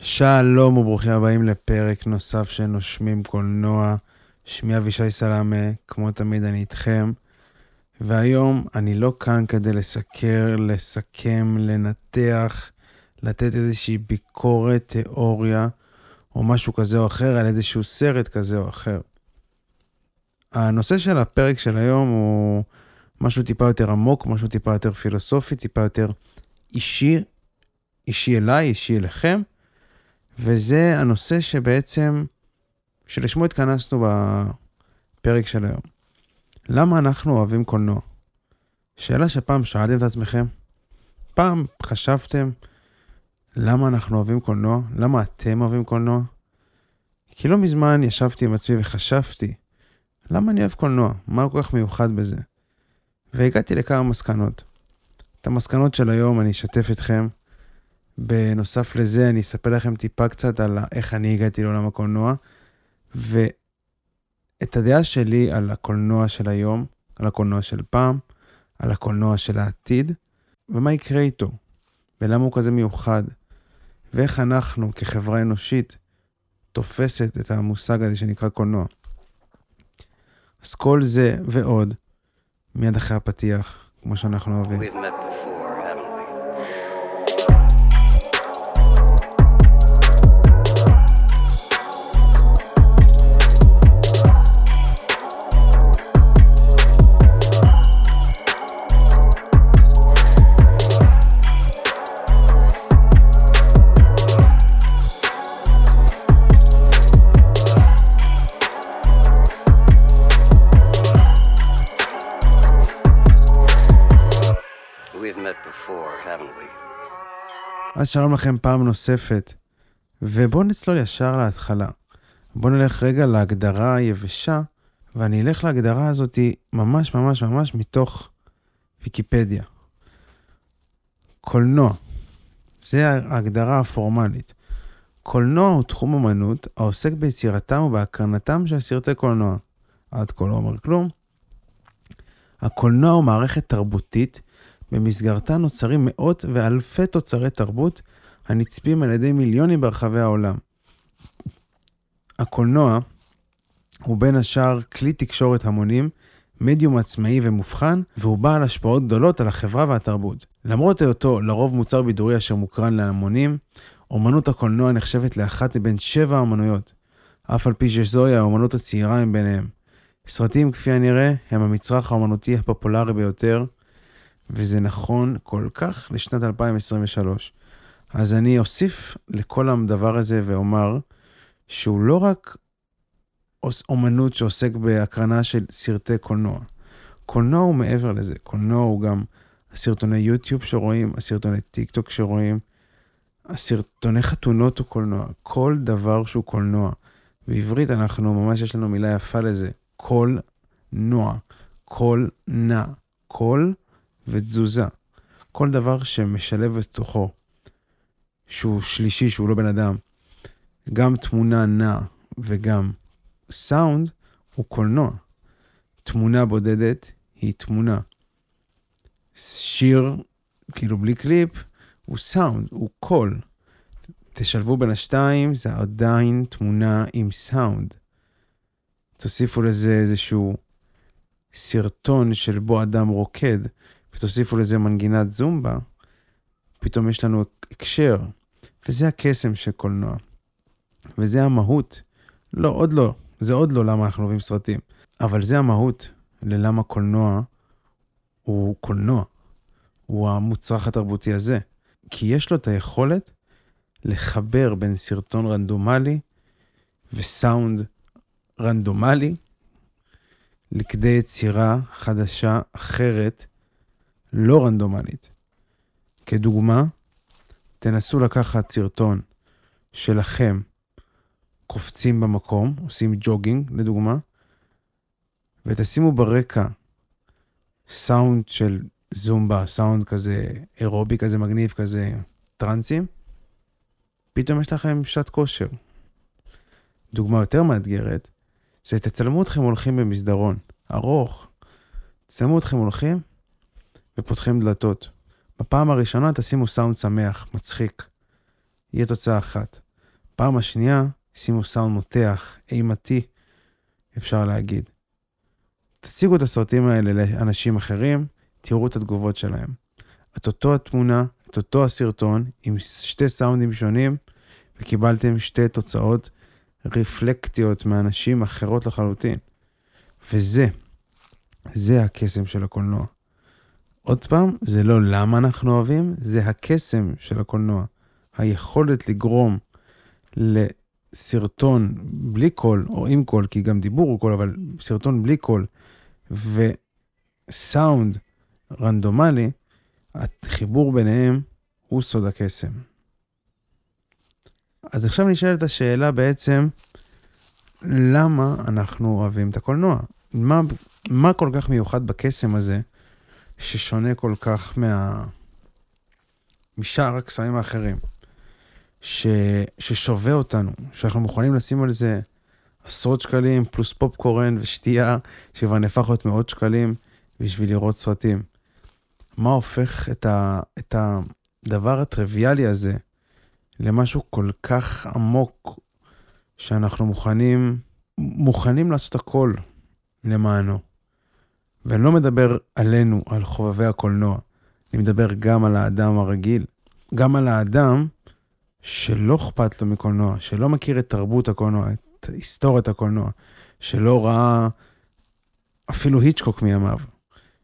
שלום וברוכים הבאים לפרק נוסף של נושמים קולנוע. שמי אבישי סלאמה, כמו תמיד אני איתכם. והיום אני לא כאן כדי לסקר, לסכם, לנתח, לתת איזושהי ביקורת, תיאוריה, או משהו כזה או אחר על איזשהו סרט כזה או אחר. הנושא של הפרק של היום הוא משהו טיפה יותר עמוק, משהו טיפה יותר פילוסופי, טיפה יותר אישי, אישי אליי, אישי אליכם. וזה הנושא שבעצם, שלשמו התכנסנו בפרק של היום. למה אנחנו אוהבים קולנוע? שאלה שפעם שאלתם את עצמכם? פעם חשבתם למה אנחנו אוהבים קולנוע? למה אתם אוהבים קולנוע? כי לא מזמן ישבתי עם עצמי וחשבתי, למה אני אוהב קולנוע? מה כל כך מיוחד בזה? והגעתי לכמה מסקנות. את המסקנות של היום אני אשתף אתכם. בנוסף לזה, אני אספר לכם טיפה קצת על איך אני הגעתי לעולם הקולנוע, ואת הדעה שלי על הקולנוע של היום, על הקולנוע של פעם, על הקולנוע של העתיד, ומה יקרה איתו, ולמה הוא כזה מיוחד, ואיך אנחנו כחברה אנושית תופסת את המושג הזה שנקרא קולנוע. אז כל זה ועוד, מיד אחרי הפתיח, כמו שאנחנו אוהבים. אז שלום לכם פעם נוספת, ובואו נצלול ישר להתחלה. בואו נלך רגע להגדרה היבשה, ואני אלך להגדרה הזאת ממש ממש ממש מתוך ויקיפדיה. קולנוע, זה ההגדרה הפורמלית. קולנוע הוא תחום אמנות העוסק ביצירתם ובהקרנתם של סרטי קולנוע. עד כה לא אומר כלום. הקולנוע הוא מערכת תרבותית במסגרתה נוצרים מאות ואלפי תוצרי תרבות הנצפים על ידי מיליונים ברחבי העולם. הקולנוע הוא בין השאר כלי תקשורת המונים, מדיום עצמאי ומובחן, והוא בעל השפעות גדולות על החברה והתרבות. למרות היותו לרוב מוצר בידורי אשר מוקרן להמונים, אומנות הקולנוע נחשבת לאחת מבין שבע האומנויות, אף על פי שזוהי האומנות הצעירה מביניהם. סרטים, כפי הנראה, הם המצרך האומנותי הפופולרי ביותר, וזה נכון כל כך לשנת 2023. אז אני אוסיף לכל הדבר הזה ואומר שהוא לא רק אומנות שעוסק בהקרנה של סרטי קולנוע. קולנוע הוא מעבר לזה, קולנוע הוא גם הסרטוני יוטיוב שרואים, הסרטוני טיק טוק שרואים, הסרטוני חתונות הוא קולנוע, כל דבר שהוא קולנוע. בעברית אנחנו, ממש יש לנו מילה יפה לזה, קול נוע, קול נע, קול ותזוזה. כל דבר שמשלב בתוכו, שהוא שלישי, שהוא לא בן אדם, גם תמונה נע וגם סאונד, הוא קולנוע. תמונה בודדת היא תמונה. שיר, כאילו בלי קליפ, הוא סאונד, הוא קול. תשלבו בין השתיים, זה עדיין תמונה עם סאונד. תוסיפו לזה איזשהו סרטון של בו אדם רוקד, ותוסיפו לזה מנגינת זומבה, פתאום יש לנו הקשר. וזה הקסם של קולנוע. וזה המהות. לא, עוד לא. זה עוד לא למה אנחנו אוהבים סרטים. אבל זה המהות ללמה קולנוע הוא קולנוע. הוא המוצרך התרבותי הזה. כי יש לו את היכולת לחבר בין סרטון רנדומלי וסאונד רנדומלי לכדי יצירה חדשה אחרת, לא רנדומלית. כדוגמה, תנסו לקחת סרטון שלכם קופצים במקום, עושים ג'וגינג לדוגמה, ותשימו ברקע סאונד של זומבה, סאונד כזה אירובי כזה מגניב, כזה טרנסים, פתאום יש לכם שעת כושר. דוגמה יותר מאתגרת, זה תצלמו אתכם הולכים במסדרון ארוך, תצלמו אתכם הולכים ופותחים דלתות. בפעם הראשונה תשימו סאונד שמח, מצחיק. יהיה תוצאה אחת. פעם השנייה, שימו סאונד מותח, אימתי, אפשר להגיד. תציגו את הסרטים האלה לאנשים אחרים, תראו את התגובות שלהם. את אותו התמונה, את אותו הסרטון, עם שתי סאונדים שונים, וקיבלתם שתי תוצאות רפלקטיות מאנשים אחרות לחלוטין. וזה, זה הקסם של הקולנוע. עוד פעם, זה לא למה אנחנו אוהבים, זה הקסם של הקולנוע. היכולת לגרום לסרטון בלי קול, או עם קול, כי גם דיבור הוא קול, אבל סרטון בלי קול, וסאונד רנדומלי, החיבור ביניהם הוא סוד הקסם. אז עכשיו נשאלת השאלה בעצם, למה אנחנו אוהבים את הקולנוע? מה, מה כל כך מיוחד בקסם הזה, ששונה כל כך מה... משאר הקסמים האחרים, ש... ששווה אותנו, שאנחנו מוכנים לשים על זה עשרות שקלים, פלוס פופקורן ושתייה, שכבר נהפך להיות מאות שקלים בשביל לראות סרטים. מה הופך את, ה... את הדבר הטריוויאלי הזה למשהו כל כך עמוק, שאנחנו מוכנים, מוכנים לעשות הכל למענו. ואני לא מדבר עלינו, על חובבי הקולנוע, אני מדבר גם על האדם הרגיל, גם על האדם שלא אכפת לו מקולנוע, שלא מכיר את תרבות הקולנוע, את היסטוריית הקולנוע, שלא ראה אפילו היצ'קוק מימיו,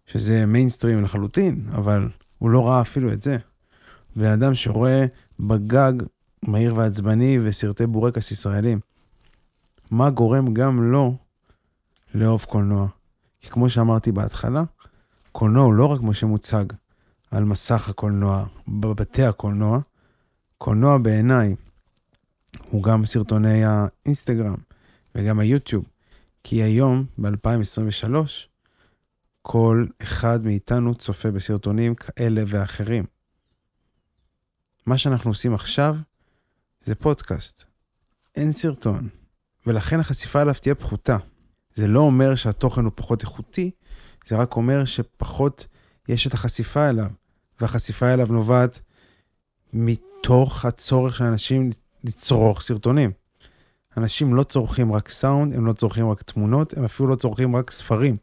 שזה מיינסטרים לחלוטין, אבל הוא לא ראה אפילו את זה. בן אדם שרואה בגג מהיר ועצבני וסרטי בורקס ישראלים. מה גורם גם לו לאהוב קולנוע? כי כמו שאמרתי בהתחלה, קולנוע הוא לא רק מה שמוצג על מסך הקולנוע, בבתי הקולנוע, קולנוע בעיניי הוא גם סרטוני האינסטגרם וגם היוטיוב. כי היום, ב-2023, כל אחד מאיתנו צופה בסרטונים כאלה ואחרים. מה שאנחנו עושים עכשיו זה פודקאסט. אין סרטון, ולכן החשיפה אליו תהיה פחותה. זה לא אומר שהתוכן הוא פחות איכותי, זה רק אומר שפחות יש את החשיפה אליו, והחשיפה אליו נובעת מתוך הצורך של אנשים לצרוך סרטונים. אנשים לא צורכים רק סאונד, הם לא צורכים רק תמונות, הם אפילו לא צורכים רק ספרים.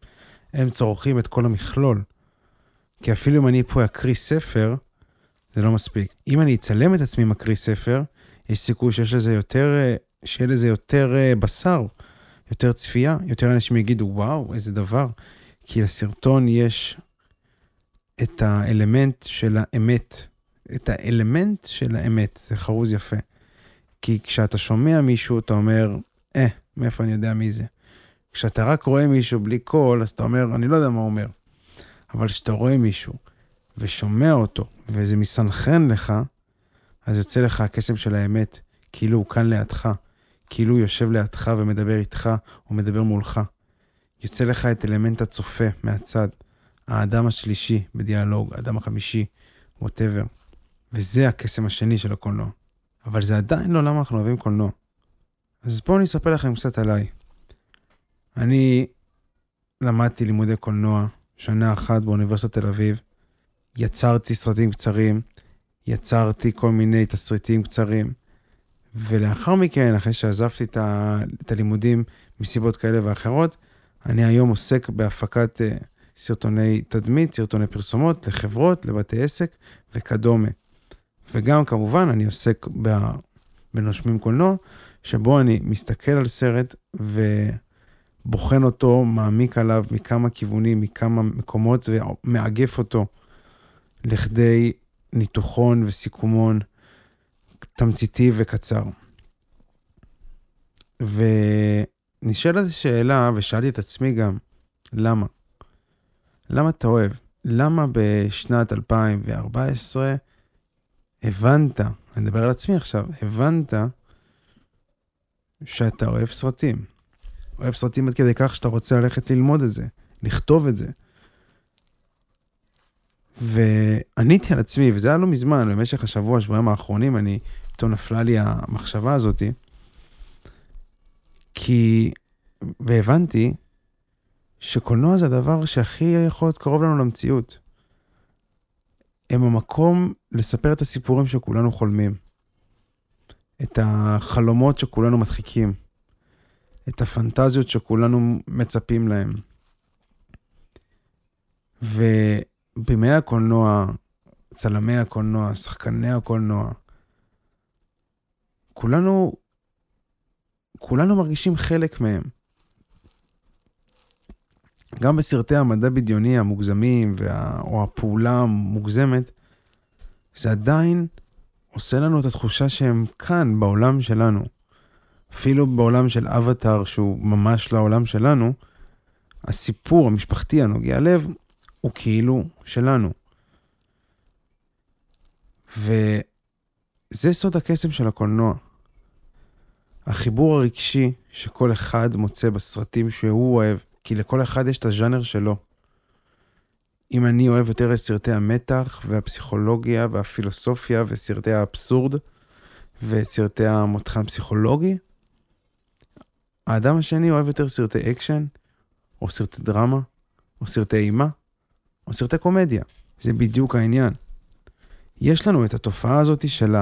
הם צורכים את כל המכלול. כי אפילו אם אני פה אקריא ספר, זה לא מספיק. אם אני אצלם את עצמי מקריא ספר, יש סיכוי שיש לזה יותר, אה, שיהיה לזה יותר אה, בשר, יותר צפייה, יותר אנשים יגידו, וואו, איזה דבר. כי לסרטון יש את האלמנט של האמת, את האלמנט של האמת, זה חרוז יפה. כי כשאתה שומע מישהו, אתה אומר, אה, מאיפה אני יודע מי זה? כשאתה רק רואה מישהו בלי קול, אז אתה אומר, אני לא יודע מה הוא אומר. אבל כשאתה רואה מישהו ושומע אותו, וזה מסנכרן לך, אז יוצא לך הקסם של האמת, כאילו הוא כאן לידך, כאילו הוא יושב לידך ומדבר איתך, או מדבר מולך. יוצא לך את אלמנט הצופה מהצד, האדם השלישי בדיאלוג, האדם החמישי, ווטאבר. וזה הקסם השני של הקולנוע. אבל זה עדיין לא למה אנחנו אוהבים קולנוע. אז בואו אני אספר לכם קצת עליי. אני למדתי לימודי קולנוע שנה אחת באוניברסיטת תל אביב, יצרתי סרטים קצרים, יצרתי כל מיני תסריטים קצרים, ולאחר מכן, אחרי שעזבתי את, ה, את הלימודים מסיבות כאלה ואחרות, אני היום עוסק בהפקת uh, סרטוני תדמית, סרטוני פרסומות לחברות, לבתי עסק וכדומה. וגם כמובן אני עוסק בנושמים קולנוע, שבו אני מסתכל על סרט ובוחן אותו, מעמיק עליו מכמה כיוונים, מכמה מקומות, ומאגף אותו לכדי ניתוחון וסיכומון תמציתי וקצר. ונשאלת שאלה, ושאלתי את עצמי גם, למה? למה אתה אוהב? למה בשנת 2014 הבנת, אני מדבר על עצמי עכשיו, הבנת שאתה אוהב סרטים. אוהב סרטים עד כדי כך שאתה רוצה ללכת ללמוד את זה, לכתוב את זה. ועניתי על עצמי, וזה היה לא מזמן, במשך השבוע, שבועיים האחרונים, אני, פתאום נפלה לי המחשבה הזאתי. כי, והבנתי שקולנוע זה הדבר שהכי יכול להיות קרוב לנו למציאות. הם המקום לספר את הסיפורים שכולנו חולמים. את החלומות שכולנו מדחיקים, את הפנטזיות שכולנו מצפים להם. ובימי הקולנוע, צלמי הקולנוע, שחקני הקולנוע, כולנו, כולנו מרגישים חלק מהם. גם בסרטי המדע בדיוני המוגזמים, וה, או הפעולה המוגזמת, זה עדיין עושה לנו את התחושה שהם כאן, בעולם שלנו. אפילו בעולם של אבטאר, שהוא ממש העולם שלנו, הסיפור המשפחתי הנוגע לב הוא כאילו שלנו. וזה סוד הקסם של הקולנוע. החיבור הרגשי שכל אחד מוצא בסרטים שהוא אוהב, כי לכל אחד יש את הז'אנר שלו. אם אני אוהב יותר את סרטי המתח והפסיכולוגיה והפילוסופיה וסרטי האבסורד ואת סרטי המותחן פסיכולוגי, האדם השני אוהב יותר סרטי אקשן, או סרטי דרמה, או סרטי אימה, או סרטי קומדיה. זה בדיוק העניין. יש לנו את התופעה הזאת של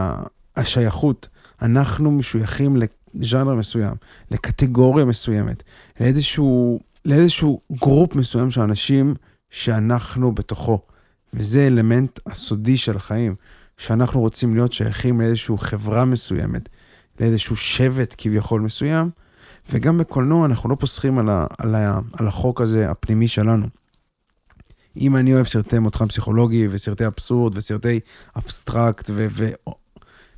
השייכות. אנחנו משויכים לז'אנר מסוים, לקטגוריה מסוימת, לאיזשהו, לאיזשהו group מסוים של אנשים שאנחנו בתוכו. וזה אלמנט הסודי של החיים, שאנחנו רוצים להיות שייכים לאיזושהי חברה מסוימת, לאיזשהו שבט כביכול מסוים, וגם בקולנוע אנחנו לא פוסחים על, ה, על, ה, על החוק הזה הפנימי שלנו. אם אני אוהב סרטי מותחן פסיכולוגי וסרטי אבסורד וסרטי אבסטרקט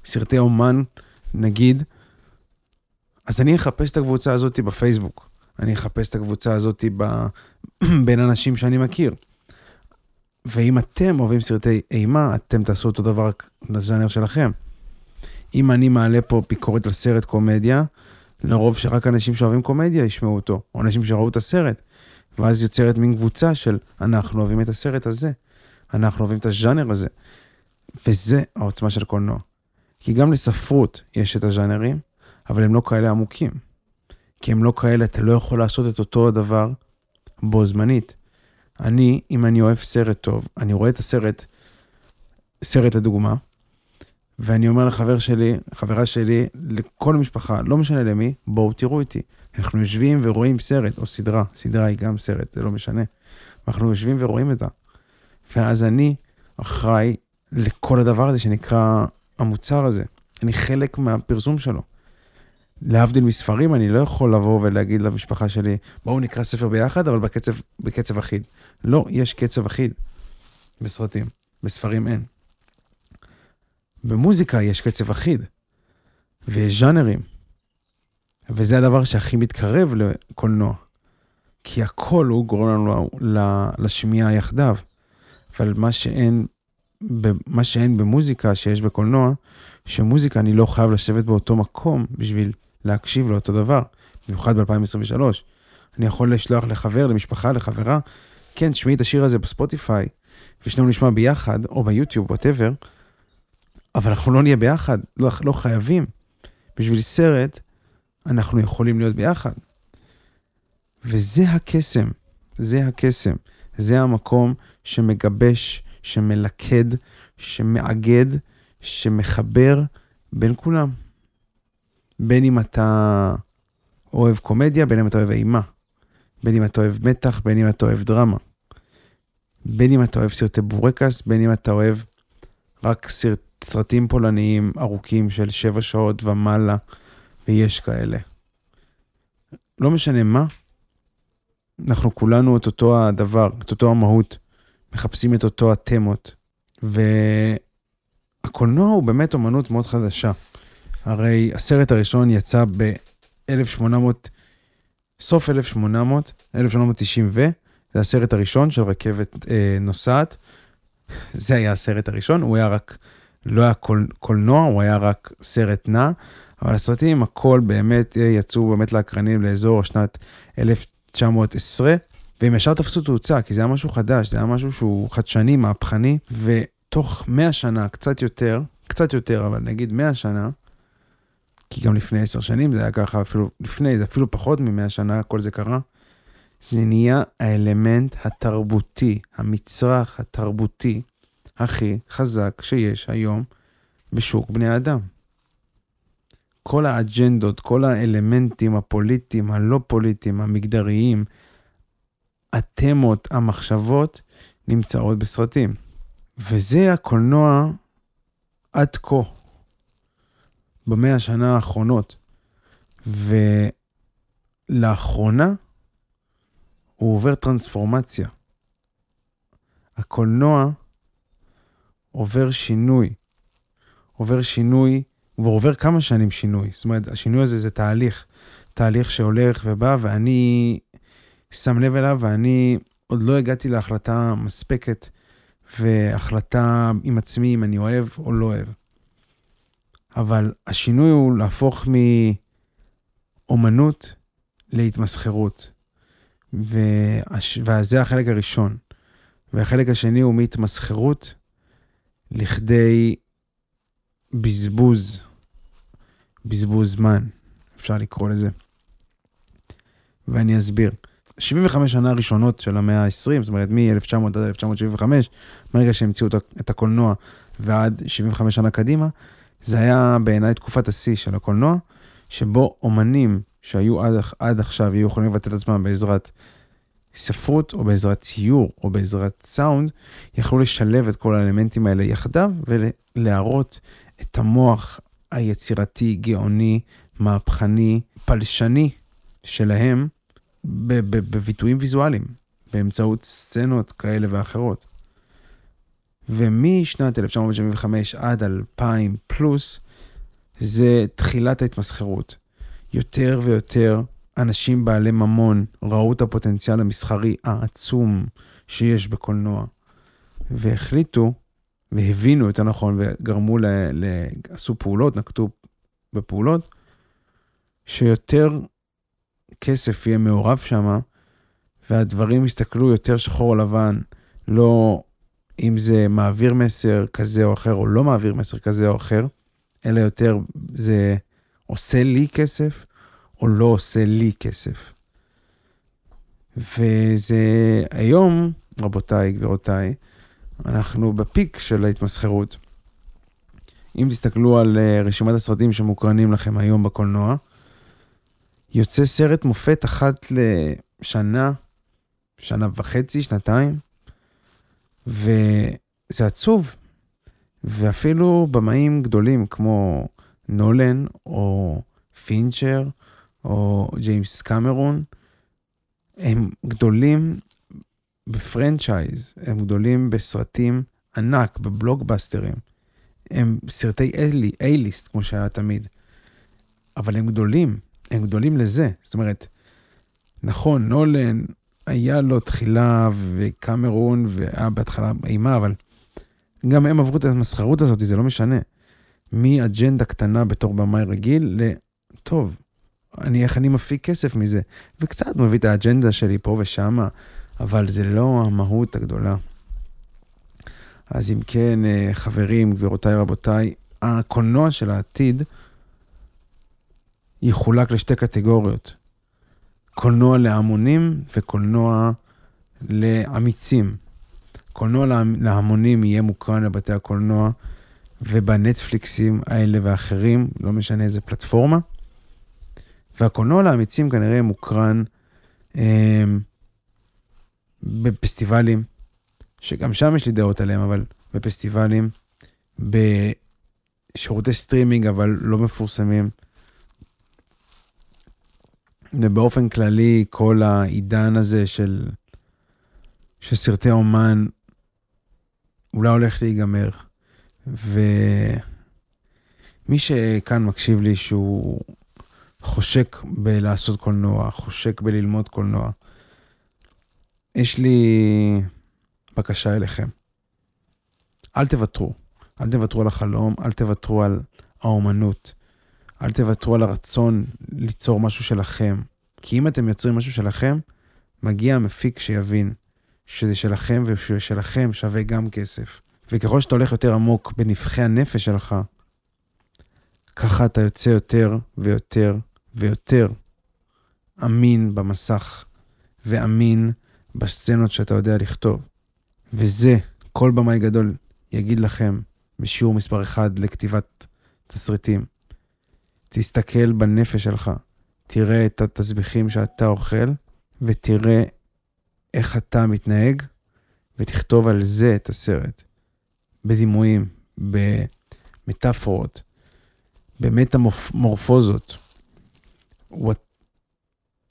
וסרטי אומן, נגיד, אז אני אחפש את הקבוצה הזאת בפייסבוק. אני אחפש את הקבוצה הזאת ב... בין אנשים שאני מכיר. ואם אתם אוהבים סרטי אימה, אתם תעשו אותו דבר לז'אנר שלכם. אם אני מעלה פה ביקורת על סרט קומדיה, לרוב שרק אנשים שאוהבים קומדיה ישמעו אותו, או אנשים שראו את הסרט. ואז יוצרת מין קבוצה של אנחנו אוהבים את הסרט הזה, אנחנו אוהבים את הז'אנר הזה. וזה העוצמה של קולנוע. כי גם לספרות יש את הז'אנרים, אבל הם לא כאלה עמוקים. כי הם לא כאלה, אתה לא יכול לעשות את אותו הדבר בו זמנית. אני, אם אני אוהב סרט טוב, אני רואה את הסרט, סרט לדוגמה, ואני אומר לחבר שלי, חברה שלי, לכל המשפחה, לא משנה למי, בואו תראו איתי. אנחנו יושבים ורואים סרט, או סדרה, סדרה היא גם סרט, זה לא משנה. אנחנו יושבים ורואים את זה. ואז אני אחראי לכל הדבר הזה שנקרא המוצר הזה. אני חלק מהפרסום שלו. להבדיל מספרים, אני לא יכול לבוא ולהגיד למשפחה שלי, בואו נקרא ספר ביחד, אבל בקצב, בקצב אחיד. לא, יש קצב אחיד בסרטים, בספרים אין. במוזיקה יש קצב אחיד, ויש ז'אנרים, וזה הדבר שהכי מתקרב לקולנוע. כי הכל הוא גורם לנו לשמיעה יחדיו. אבל מה שאין, מה שאין במוזיקה שיש בקולנוע, שמוזיקה אני לא חייב לשבת באותו מקום בשביל להקשיב לאותו דבר, במיוחד ב-2023. אני יכול לשלוח לחבר, למשפחה, לחברה, כן, תשמעי את השיר הזה בספוטיפיי, ושנינו נשמע ביחד, או ביוטיוב, whatever, אבל אנחנו לא נהיה ביחד, לא, לא חייבים. בשביל סרט, אנחנו יכולים להיות ביחד. וזה הקסם, זה הקסם. זה המקום שמגבש, שמלכד, שמאגד, שמחבר בין כולם. בין אם אתה אוהב קומדיה, בין אם אתה אוהב אימה. בין אם אתה אוהב מתח, בין אם אתה אוהב דרמה. בין אם אתה אוהב סרטי בורקס, בין אם אתה אוהב רק סרט, סרטים פולניים ארוכים של שבע שעות ומעלה, ויש כאלה. לא משנה מה, אנחנו כולנו את אותו הדבר, את אותו המהות, מחפשים את אותו התמות. והקולנוע הוא באמת אומנות מאוד חדשה. הרי הסרט הראשון יצא ב-1800, סוף 1800, 1890 ו... זה הסרט הראשון של רכבת אה, נוסעת. זה היה הסרט הראשון, הוא היה רק, לא היה קול, קולנוע, הוא היה רק סרט נע, אבל הסרטים, הכל באמת אה, יצאו באמת לאקרנים לאזור שנת 1910, והם ישר תפסו תאוצה, כי זה היה משהו חדש, זה היה משהו שהוא חדשני, מהפכני, ותוך 100 שנה, קצת יותר, קצת יותר, אבל נגיד 100 שנה, כי גם לפני 10 שנים זה היה ככה, אפילו לפני, זה אפילו פחות מ-100 שנה, כל זה קרה. זה נהיה האלמנט התרבותי, המצרך התרבותי הכי חזק שיש היום בשוק בני אדם. כל האג'נדות, כל האלמנטים הפוליטיים, הלא פוליטיים, המגדריים, התמות, המחשבות, נמצאות בסרטים. וזה הקולנוע עד כה, במאה השנה האחרונות. ולאחרונה הוא עובר טרנספורמציה. הקולנוע עובר שינוי. עובר שינוי, הוא עובר כמה שנים שינוי. זאת אומרת, השינוי הזה זה תהליך. תהליך שהולך ובא, ואני שם לב אליו, ואני עוד לא הגעתי להחלטה מספקת, והחלטה עם עצמי אם אני אוהב או לא אוהב. אבל השינוי הוא להפוך מאומנות להתמסחרות. וזה החלק הראשון. והחלק השני הוא מהתמסחרות לכדי בזבוז, בזבוז זמן, אפשר לקרוא לזה. ואני אסביר. 75 שנה הראשונות של המאה ה-20, זאת אומרת מ-1900 עד 1975, מרגע שהמציאו את הקולנוע ועד 75 שנה קדימה, זה היה בעיניי תקופת השיא של הקולנוע, שבו אומנים שהיו עד, עד עכשיו יהיו יכולים לבטא את עצמם בעזרת ספרות, או בעזרת ציור, או בעזרת סאונד, יכלו לשלב את כל האלמנטים האלה יחדיו ולהראות את המוח היצירתי, גאוני, מהפכני, פלשני שלהם בביטויים ויזואליים, באמצעות סצנות כאלה ואחרות. ומשנת 1975 עד 2000 פלוס, זה תחילת ההתמסחרות. יותר ויותר אנשים בעלי ממון ראו את הפוטנציאל המסחרי העצום שיש בקולנוע, והחליטו, והבינו יותר נכון, וגרמו, ל, ל, עשו פעולות, נקטו בפעולות, שיותר כסף יהיה מעורב שם, והדברים יסתכלו יותר שחור או לבן, לא אם זה מעביר מסר כזה או אחר, או לא מעביר מסר כזה או אחר, אלא יותר זה עושה לי כסף, או לא עושה לי כסף. וזה היום, רבותיי, גבירותיי, אנחנו בפיק של ההתמסחרות. אם תסתכלו על אה, רשימת הסרטים שמוקרנים לכם היום בקולנוע, יוצא סרט מופת אחת לשנה, שנה וחצי, שנתיים, וזה עצוב. ואפילו במאים גדולים כמו נולן או פינצ'ר או ג'יימס קמרון, הם גדולים בפרנצ'ייז, הם גדולים בסרטים ענק, בבלוקבאסטרים. הם סרטי A-ליסט, כמו שהיה תמיד. אבל הם גדולים, הם גדולים לזה. זאת אומרת, נכון, נולן, היה לו תחילה וקמרון, והיה בהתחלה אימה, אבל גם הם עברו את המסחרות הזאת, זה לא משנה. מאג'נדה קטנה בתור במאי רגיל, לטוב, אני, איך אני מפיק כסף מזה. וקצת מביא את האג'נדה שלי פה ושמה, אבל זה לא המהות הגדולה. אז אם כן, אה, חברים, גבירותיי, רבותיי, הקולנוע של העתיד יחולק לשתי קטגוריות. קולנוע להמונים וקולנוע לאמיצים. קולנוע להמונים יהיה מוקרן לבתי הקולנוע ובנטפליקסים האלה ואחרים, לא משנה איזה פלטפורמה. והקולנוע לאמיצים כנראה מוקרן אה, בפסטיבלים, שגם שם יש לי דעות עליהם, אבל בפסטיבלים, בשירותי סטרימינג, אבל לא מפורסמים. ובאופן כללי, כל העידן הזה של, של סרטי אומן, אולי הולך להיגמר. ומי שכאן מקשיב לי שהוא חושק בלעשות קולנוע, חושק בללמוד קולנוע. יש לי בקשה אליכם. אל תוותרו. אל תוותרו על החלום, אל תוותרו על האומנות. אל תוותרו על הרצון ליצור משהו שלכם. כי אם אתם יוצרים משהו שלכם, מגיע המפיק שיבין שזה שלכם ושלכם שווה גם כסף. וככל שאתה הולך יותר עמוק בנבחי הנפש שלך, ככה אתה יוצא יותר ויותר ויותר אמין במסך, ואמין בסצנות שאתה יודע לכתוב. וזה, כל במאי גדול יגיד לכם בשיעור מספר אחד לכתיבת תסריטים. תסתכל בנפש שלך, תראה את התסביכים שאתה אוכל, ותראה איך אתה מתנהג, ותכתוב על זה את הסרט. בדימויים, במטאפורות, במטמורפוזות.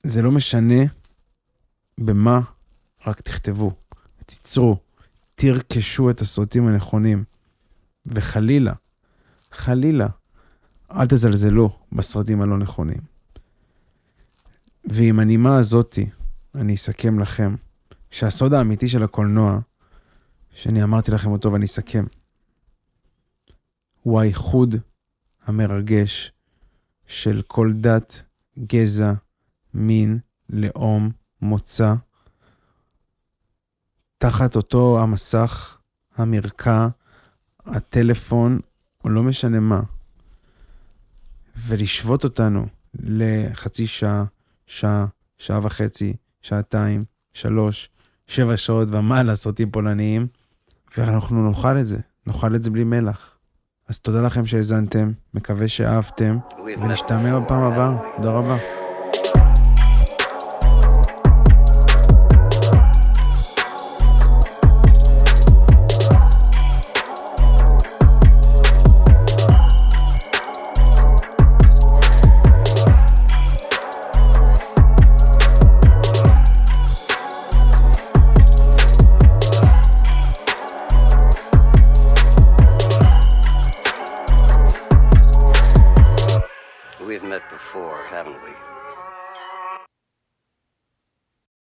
זה לא משנה במה, רק תכתבו, תיצרו, תרכשו את הסרטים הנכונים. וחלילה, חלילה, אל תזלזלו בסרטים הלא נכונים. ועם הנימה הזאתי, אני אסכם לכם שהסוד האמיתי של הקולנוע, שאני אמרתי לכם אותו ואני אסכם, הוא האיחוד המרגש של כל דת, גזע, מין, לאום, מוצא, תחת אותו המסך, המרקע, הטלפון, או לא משנה מה, ולשבות אותנו לחצי שעה, שעה, שעה וחצי, שעתיים, שלוש, שבע שעות ומעלה סרטים פולניים, ואנחנו נאכל את זה, נאכל את זה בלי מלח. אז תודה לכם שהאזנתם, מקווה שאהבתם, ונשתמע בפעם הבאה. תודה רבה.